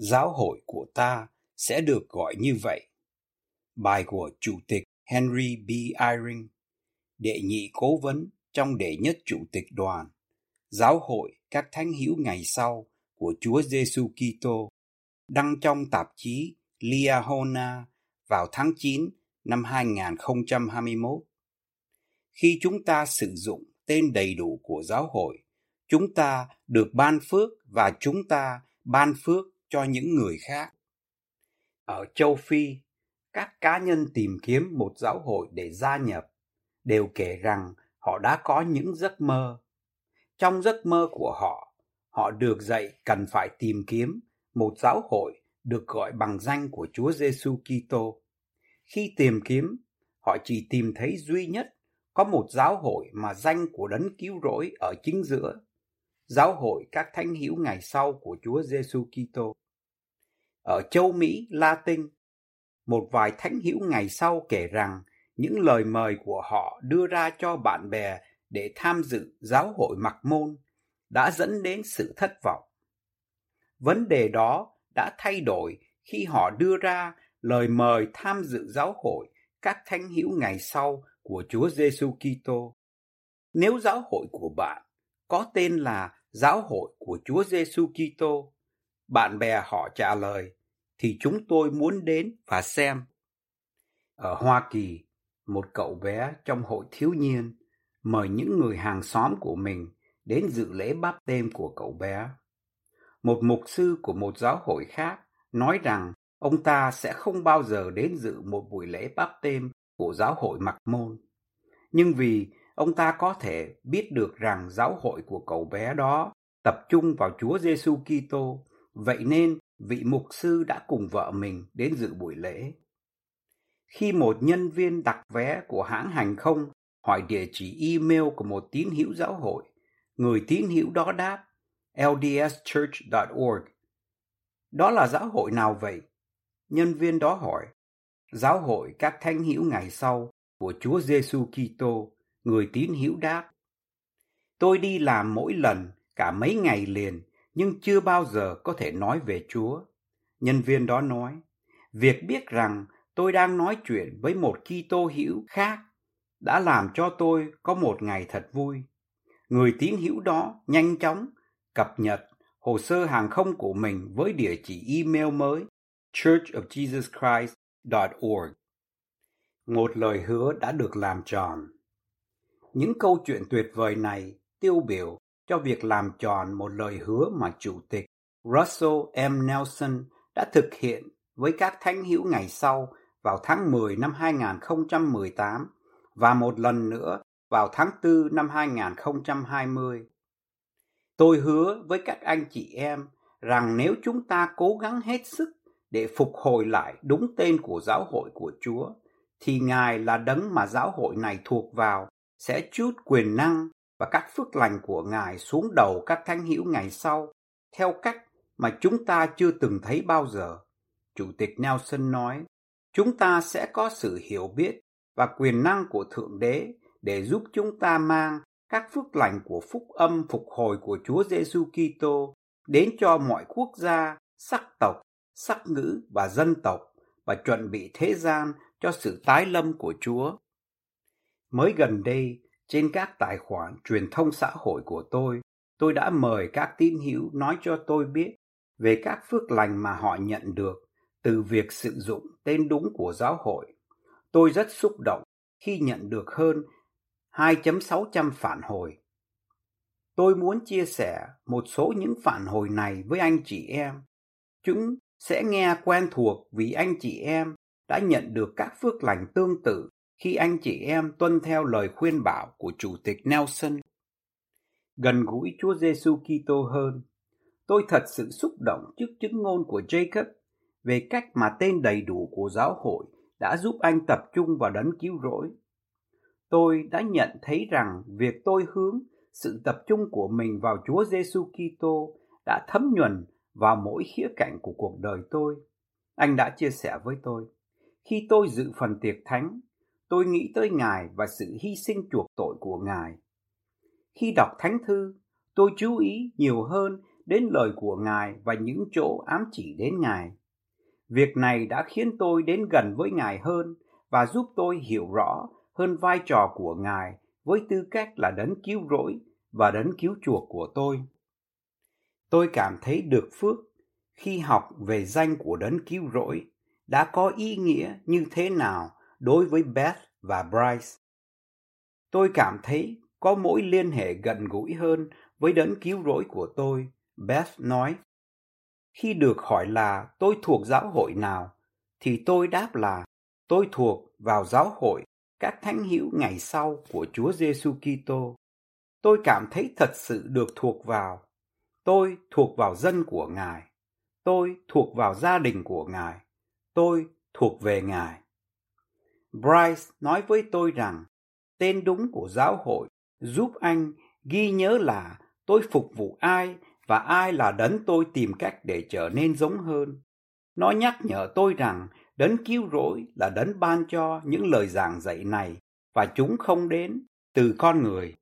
Giáo hội của ta sẽ được gọi như vậy. Bài của Chủ tịch Henry B. Eyring, đệ nhị cố vấn trong đệ nhất Chủ tịch đoàn, Giáo hội các thánh hữu ngày sau của Chúa Giêsu Kitô, đăng trong tạp chí Liahona vào tháng 9 năm 2021. Khi chúng ta sử dụng tên đầy đủ của giáo hội, chúng ta được ban phước và chúng ta ban phước cho những người khác. Ở châu Phi, các cá nhân tìm kiếm một giáo hội để gia nhập đều kể rằng họ đã có những giấc mơ. Trong giấc mơ của họ, họ được dạy cần phải tìm kiếm một giáo hội được gọi bằng danh của Chúa Giêsu Kitô. Khi tìm kiếm, họ chỉ tìm thấy duy nhất có một giáo hội mà danh của đấng cứu rỗi ở chính giữa, giáo hội các thánh hữu ngày sau của Chúa Giêsu Kitô. Ở châu Mỹ, Latin, một vài thánh hữu ngày sau kể rằng những lời mời của họ đưa ra cho bạn bè để tham dự giáo hội mặc môn đã dẫn đến sự thất vọng. Vấn đề đó đã thay đổi khi họ đưa ra lời mời tham dự giáo hội các thánh hữu ngày sau của Chúa Giêsu Kitô. Nếu giáo hội của bạn có tên là Giáo hội của Chúa Giêsu Kitô, bạn bè họ trả lời thì chúng tôi muốn đến và xem. Ở Hoa Kỳ, một cậu bé trong hội thiếu niên mời những người hàng xóm của mình đến dự lễ báp tên của cậu bé. Một mục sư của một giáo hội khác nói rằng ông ta sẽ không bao giờ đến dự một buổi lễ báp tên của giáo hội mặc môn. Nhưng vì ông ta có thể biết được rằng giáo hội của cậu bé đó tập trung vào Chúa Giêsu Kitô, vậy nên vị mục sư đã cùng vợ mình đến dự buổi lễ. Khi một nhân viên đặt vé của hãng hàng không hỏi địa chỉ email của một tín hữu giáo hội, người tín hữu đó đáp ldschurch.org. Đó là giáo hội nào vậy? Nhân viên đó hỏi. Giáo hội các thánh hữu ngày sau của Chúa Giêsu Kitô, người tín hữu đáp. Tôi đi làm mỗi lần cả mấy ngày liền nhưng chưa bao giờ có thể nói về Chúa. Nhân viên đó nói, việc biết rằng tôi đang nói chuyện với một Kitô hữu khác đã làm cho tôi có một ngày thật vui. Người tín hữu đó nhanh chóng cập nhật hồ sơ hàng không của mình với địa chỉ email mới churchofjesuschrist.org. Một lời hứa đã được làm tròn. Những câu chuyện tuyệt vời này tiêu biểu cho việc làm tròn một lời hứa mà Chủ tịch Russell M. Nelson đã thực hiện với các thánh hữu ngày sau vào tháng 10 năm 2018 và một lần nữa vào tháng 4 năm 2020. Tôi hứa với các anh chị em rằng nếu chúng ta cố gắng hết sức để phục hồi lại đúng tên của giáo hội của Chúa, thì Ngài là đấng mà giáo hội này thuộc vào sẽ chút quyền năng và các phước lành của Ngài xuống đầu các thánh hữu ngày sau theo cách mà chúng ta chưa từng thấy bao giờ. Chủ tịch Nelson nói, chúng ta sẽ có sự hiểu biết và quyền năng của Thượng Đế để giúp chúng ta mang các phước lành của phúc âm phục hồi của Chúa Giêsu Kitô đến cho mọi quốc gia, sắc tộc, sắc ngữ và dân tộc và chuẩn bị thế gian cho sự tái lâm của Chúa. Mới gần đây, trên các tài khoản truyền thông xã hội của tôi, tôi đã mời các tín hữu nói cho tôi biết về các phước lành mà họ nhận được từ việc sử dụng tên đúng của giáo hội. Tôi rất xúc động khi nhận được hơn 2.600 phản hồi. Tôi muốn chia sẻ một số những phản hồi này với anh chị em. Chúng sẽ nghe quen thuộc vì anh chị em đã nhận được các phước lành tương tự khi anh chị em tuân theo lời khuyên bảo của Chủ tịch Nelson. Gần gũi Chúa Giêsu Kitô hơn, tôi thật sự xúc động trước chứng ngôn của Jacob về cách mà tên đầy đủ của giáo hội đã giúp anh tập trung vào đấng cứu rỗi. Tôi đã nhận thấy rằng việc tôi hướng sự tập trung của mình vào Chúa Giêsu Kitô đã thấm nhuần vào mỗi khía cạnh của cuộc đời tôi. Anh đã chia sẻ với tôi, khi tôi dự phần tiệc thánh, tôi nghĩ tới Ngài và sự hy sinh chuộc tội của Ngài. Khi đọc thánh thư, tôi chú ý nhiều hơn đến lời của Ngài và những chỗ ám chỉ đến Ngài. Việc này đã khiến tôi đến gần với Ngài hơn và giúp tôi hiểu rõ hơn vai trò của Ngài với tư cách là đấng cứu rỗi và đấng cứu chuộc của tôi. Tôi cảm thấy được phước khi học về danh của đấng cứu rỗi đã có ý nghĩa như thế nào đối với Beth và Bryce. Tôi cảm thấy có mối liên hệ gần gũi hơn với đấng cứu rỗi của tôi, Beth nói. Khi được hỏi là tôi thuộc giáo hội nào, thì tôi đáp là tôi thuộc vào giáo hội các thánh hữu ngày sau của Chúa Giêsu Kitô. Tôi cảm thấy thật sự được thuộc vào. Tôi thuộc vào dân của Ngài. Tôi thuộc vào gia đình của Ngài. Tôi thuộc về Ngài. Bryce nói với tôi rằng tên đúng của giáo hội giúp anh ghi nhớ là tôi phục vụ ai và ai là đấng tôi tìm cách để trở nên giống hơn. Nó nhắc nhở tôi rằng đấng cứu rỗi là đấng ban cho những lời giảng dạy này và chúng không đến từ con người.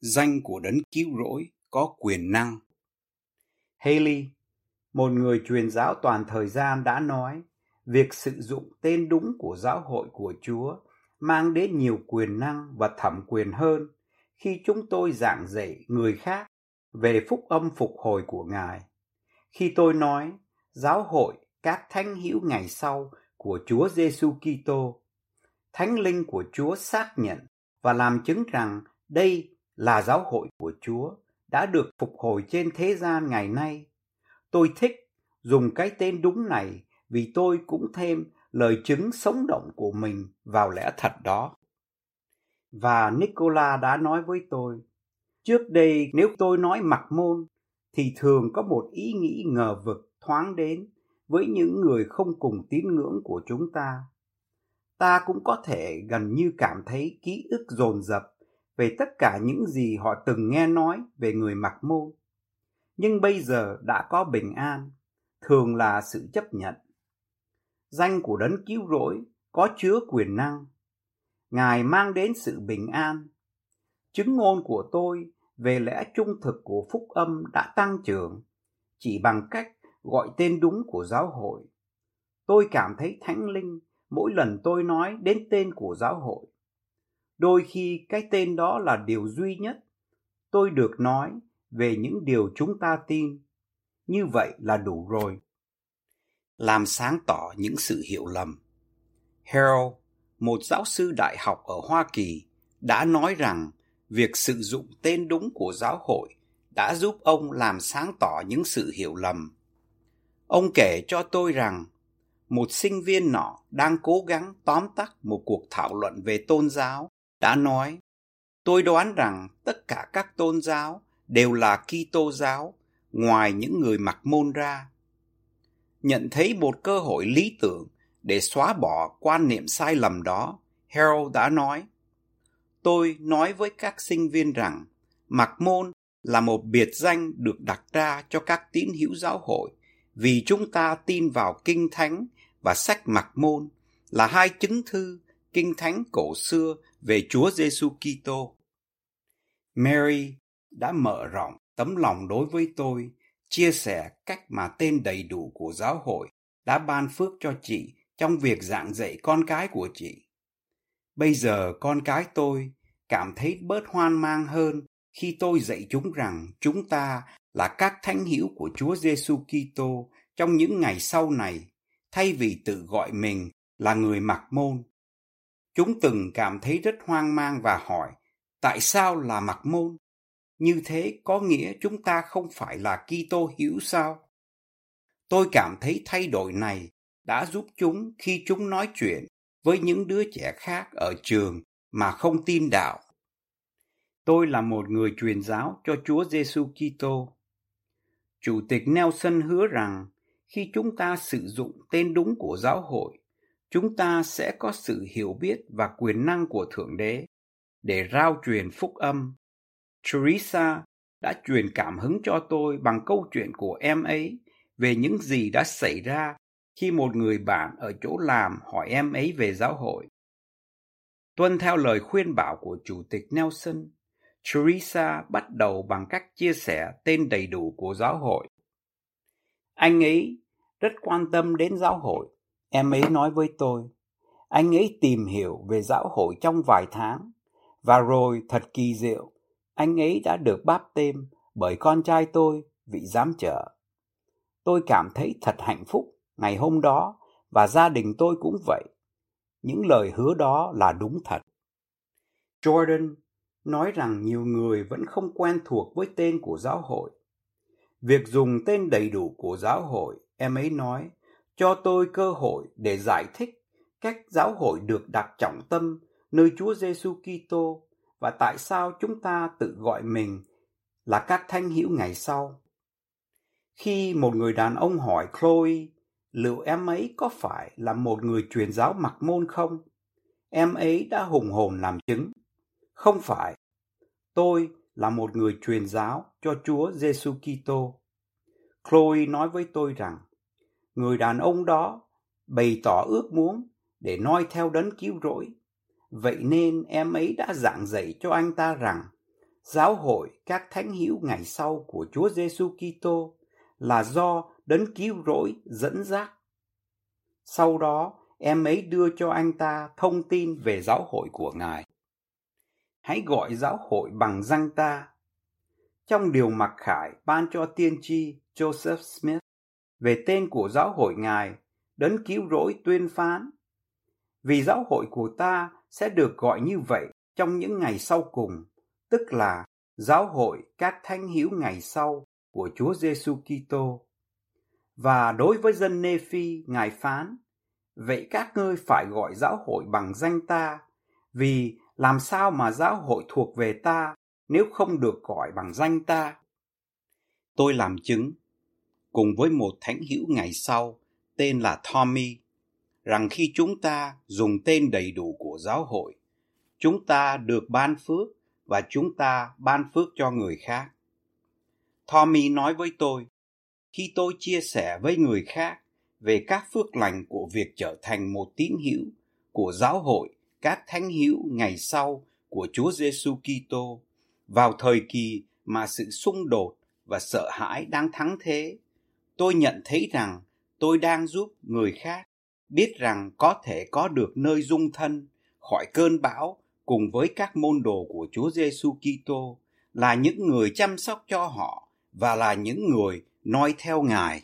Danh của đấng cứu rỗi có quyền năng. Haley, một người truyền giáo toàn thời gian đã nói, việc sử dụng tên đúng của giáo hội của Chúa mang đến nhiều quyền năng và thẩm quyền hơn khi chúng tôi giảng dạy người khác về phúc âm phục hồi của Ngài. Khi tôi nói giáo hội các thánh hữu ngày sau của Chúa Giêsu Kitô, Thánh linh của Chúa xác nhận và làm chứng rằng đây là giáo hội của Chúa đã được phục hồi trên thế gian ngày nay. Tôi thích dùng cái tên đúng này vì tôi cũng thêm lời chứng sống động của mình vào lẽ thật đó. Và Nicola đã nói với tôi, trước đây nếu tôi nói mặc môn thì thường có một ý nghĩ ngờ vực thoáng đến với những người không cùng tín ngưỡng của chúng ta. Ta cũng có thể gần như cảm thấy ký ức dồn dập về tất cả những gì họ từng nghe nói về người mặc môn. Nhưng bây giờ đã có bình an, thường là sự chấp nhận. Danh của đấng cứu rỗi có chứa quyền năng. Ngài mang đến sự bình an. Chứng ngôn của tôi về lẽ trung thực của phúc âm đã tăng trưởng, chỉ bằng cách gọi tên đúng của giáo hội. Tôi cảm thấy thánh linh mỗi lần tôi nói đến tên của giáo hội. Đôi khi cái tên đó là điều duy nhất tôi được nói về những điều chúng ta tin. Như vậy là đủ rồi. Làm sáng tỏ những sự hiểu lầm. Harold, một giáo sư đại học ở Hoa Kỳ, đã nói rằng việc sử dụng tên đúng của giáo hội đã giúp ông làm sáng tỏ những sự hiểu lầm. Ông kể cho tôi rằng một sinh viên nọ đang cố gắng tóm tắt một cuộc thảo luận về tôn giáo đã nói tôi đoán rằng tất cả các tôn giáo đều là Kitô giáo ngoài những người mặc môn ra. Nhận thấy một cơ hội lý tưởng để xóa bỏ quan niệm sai lầm đó, Harold đã nói Tôi nói với các sinh viên rằng mặc môn là một biệt danh được đặt ra cho các tín hữu giáo hội vì chúng ta tin vào kinh thánh và sách mặc môn là hai chứng thư kinh thánh cổ xưa về Chúa Giêsu Kitô. Mary đã mở rộng tấm lòng đối với tôi, chia sẻ cách mà tên đầy đủ của giáo hội đã ban phước cho chị trong việc giảng dạy con cái của chị. Bây giờ con cái tôi cảm thấy bớt hoang mang hơn khi tôi dạy chúng rằng chúng ta là các thánh hữu của Chúa Giêsu Kitô trong những ngày sau này, thay vì tự gọi mình là người mặc môn. Chúng từng cảm thấy rất hoang mang và hỏi, tại sao là mặc môn? Như thế có nghĩa chúng ta không phải là Kitô hữu sao? Tôi cảm thấy thay đổi này đã giúp chúng khi chúng nói chuyện với những đứa trẻ khác ở trường mà không tin đạo. Tôi là một người truyền giáo cho Chúa Giêsu Kitô. Chủ tịch Nelson hứa rằng khi chúng ta sử dụng tên đúng của giáo hội, chúng ta sẽ có sự hiểu biết và quyền năng của Thượng Đế để rao truyền phúc âm. Teresa đã truyền cảm hứng cho tôi bằng câu chuyện của em ấy về những gì đã xảy ra khi một người bạn ở chỗ làm hỏi em ấy về giáo hội. Tuân theo lời khuyên bảo của Chủ tịch Nelson, Teresa bắt đầu bằng cách chia sẻ tên đầy đủ của giáo hội. Anh ấy rất quan tâm đến giáo hội, em ấy nói với tôi. Anh ấy tìm hiểu về giáo hội trong vài tháng, và rồi thật kỳ diệu, anh ấy đã được báp tên bởi con trai tôi, vị giám trợ. Tôi cảm thấy thật hạnh phúc ngày hôm đó và gia đình tôi cũng vậy. Những lời hứa đó là đúng thật. Jordan nói rằng nhiều người vẫn không quen thuộc với tên của giáo hội. Việc dùng tên đầy đủ của giáo hội, em ấy nói, cho tôi cơ hội để giải thích cách giáo hội được đặt trọng tâm nơi Chúa Giêsu Kitô và tại sao chúng ta tự gọi mình là các thanh hữu ngày sau. Khi một người đàn ông hỏi Chloe liệu em ấy có phải là một người truyền giáo mặc môn không? Em ấy đã hùng hồn làm chứng. Không phải. Tôi là một người truyền giáo cho Chúa Giêsu Kitô. Chloe nói với tôi rằng, người đàn ông đó bày tỏ ước muốn để noi theo đấng cứu rỗi. Vậy nên em ấy đã giảng dạy cho anh ta rằng giáo hội các thánh hữu ngày sau của Chúa Giêsu Kitô là do đấng cứu rỗi dẫn dắt. Sau đó, em ấy đưa cho anh ta thông tin về giáo hội của Ngài. Hãy gọi giáo hội bằng danh ta. Trong điều mặc khải ban cho tiên tri Joseph Smith về tên của giáo hội Ngài, đấng cứu rỗi tuyên phán. Vì giáo hội của ta sẽ được gọi như vậy trong những ngày sau cùng, tức là giáo hội các thánh hiếu ngày sau của Chúa Giêsu Kitô. Và đối với dân Nephi, Ngài phán, vậy các ngươi phải gọi giáo hội bằng danh ta, vì làm sao mà giáo hội thuộc về ta nếu không được gọi bằng danh ta? Tôi làm chứng, cùng với một thánh hữu ngày sau, tên là Tommy, rằng khi chúng ta dùng tên đầy đủ của giáo hội, chúng ta được ban phước và chúng ta ban phước cho người khác. Tommy nói với tôi, khi tôi chia sẻ với người khác về các phước lành của việc trở thành một tín hữu của giáo hội các thánh hữu ngày sau của Chúa Giêsu Kitô vào thời kỳ mà sự xung đột và sợ hãi đang thắng thế, tôi nhận thấy rằng tôi đang giúp người khác biết rằng có thể có được nơi dung thân khỏi cơn bão cùng với các môn đồ của Chúa Giêsu Kitô là những người chăm sóc cho họ và là những người noi theo Ngài.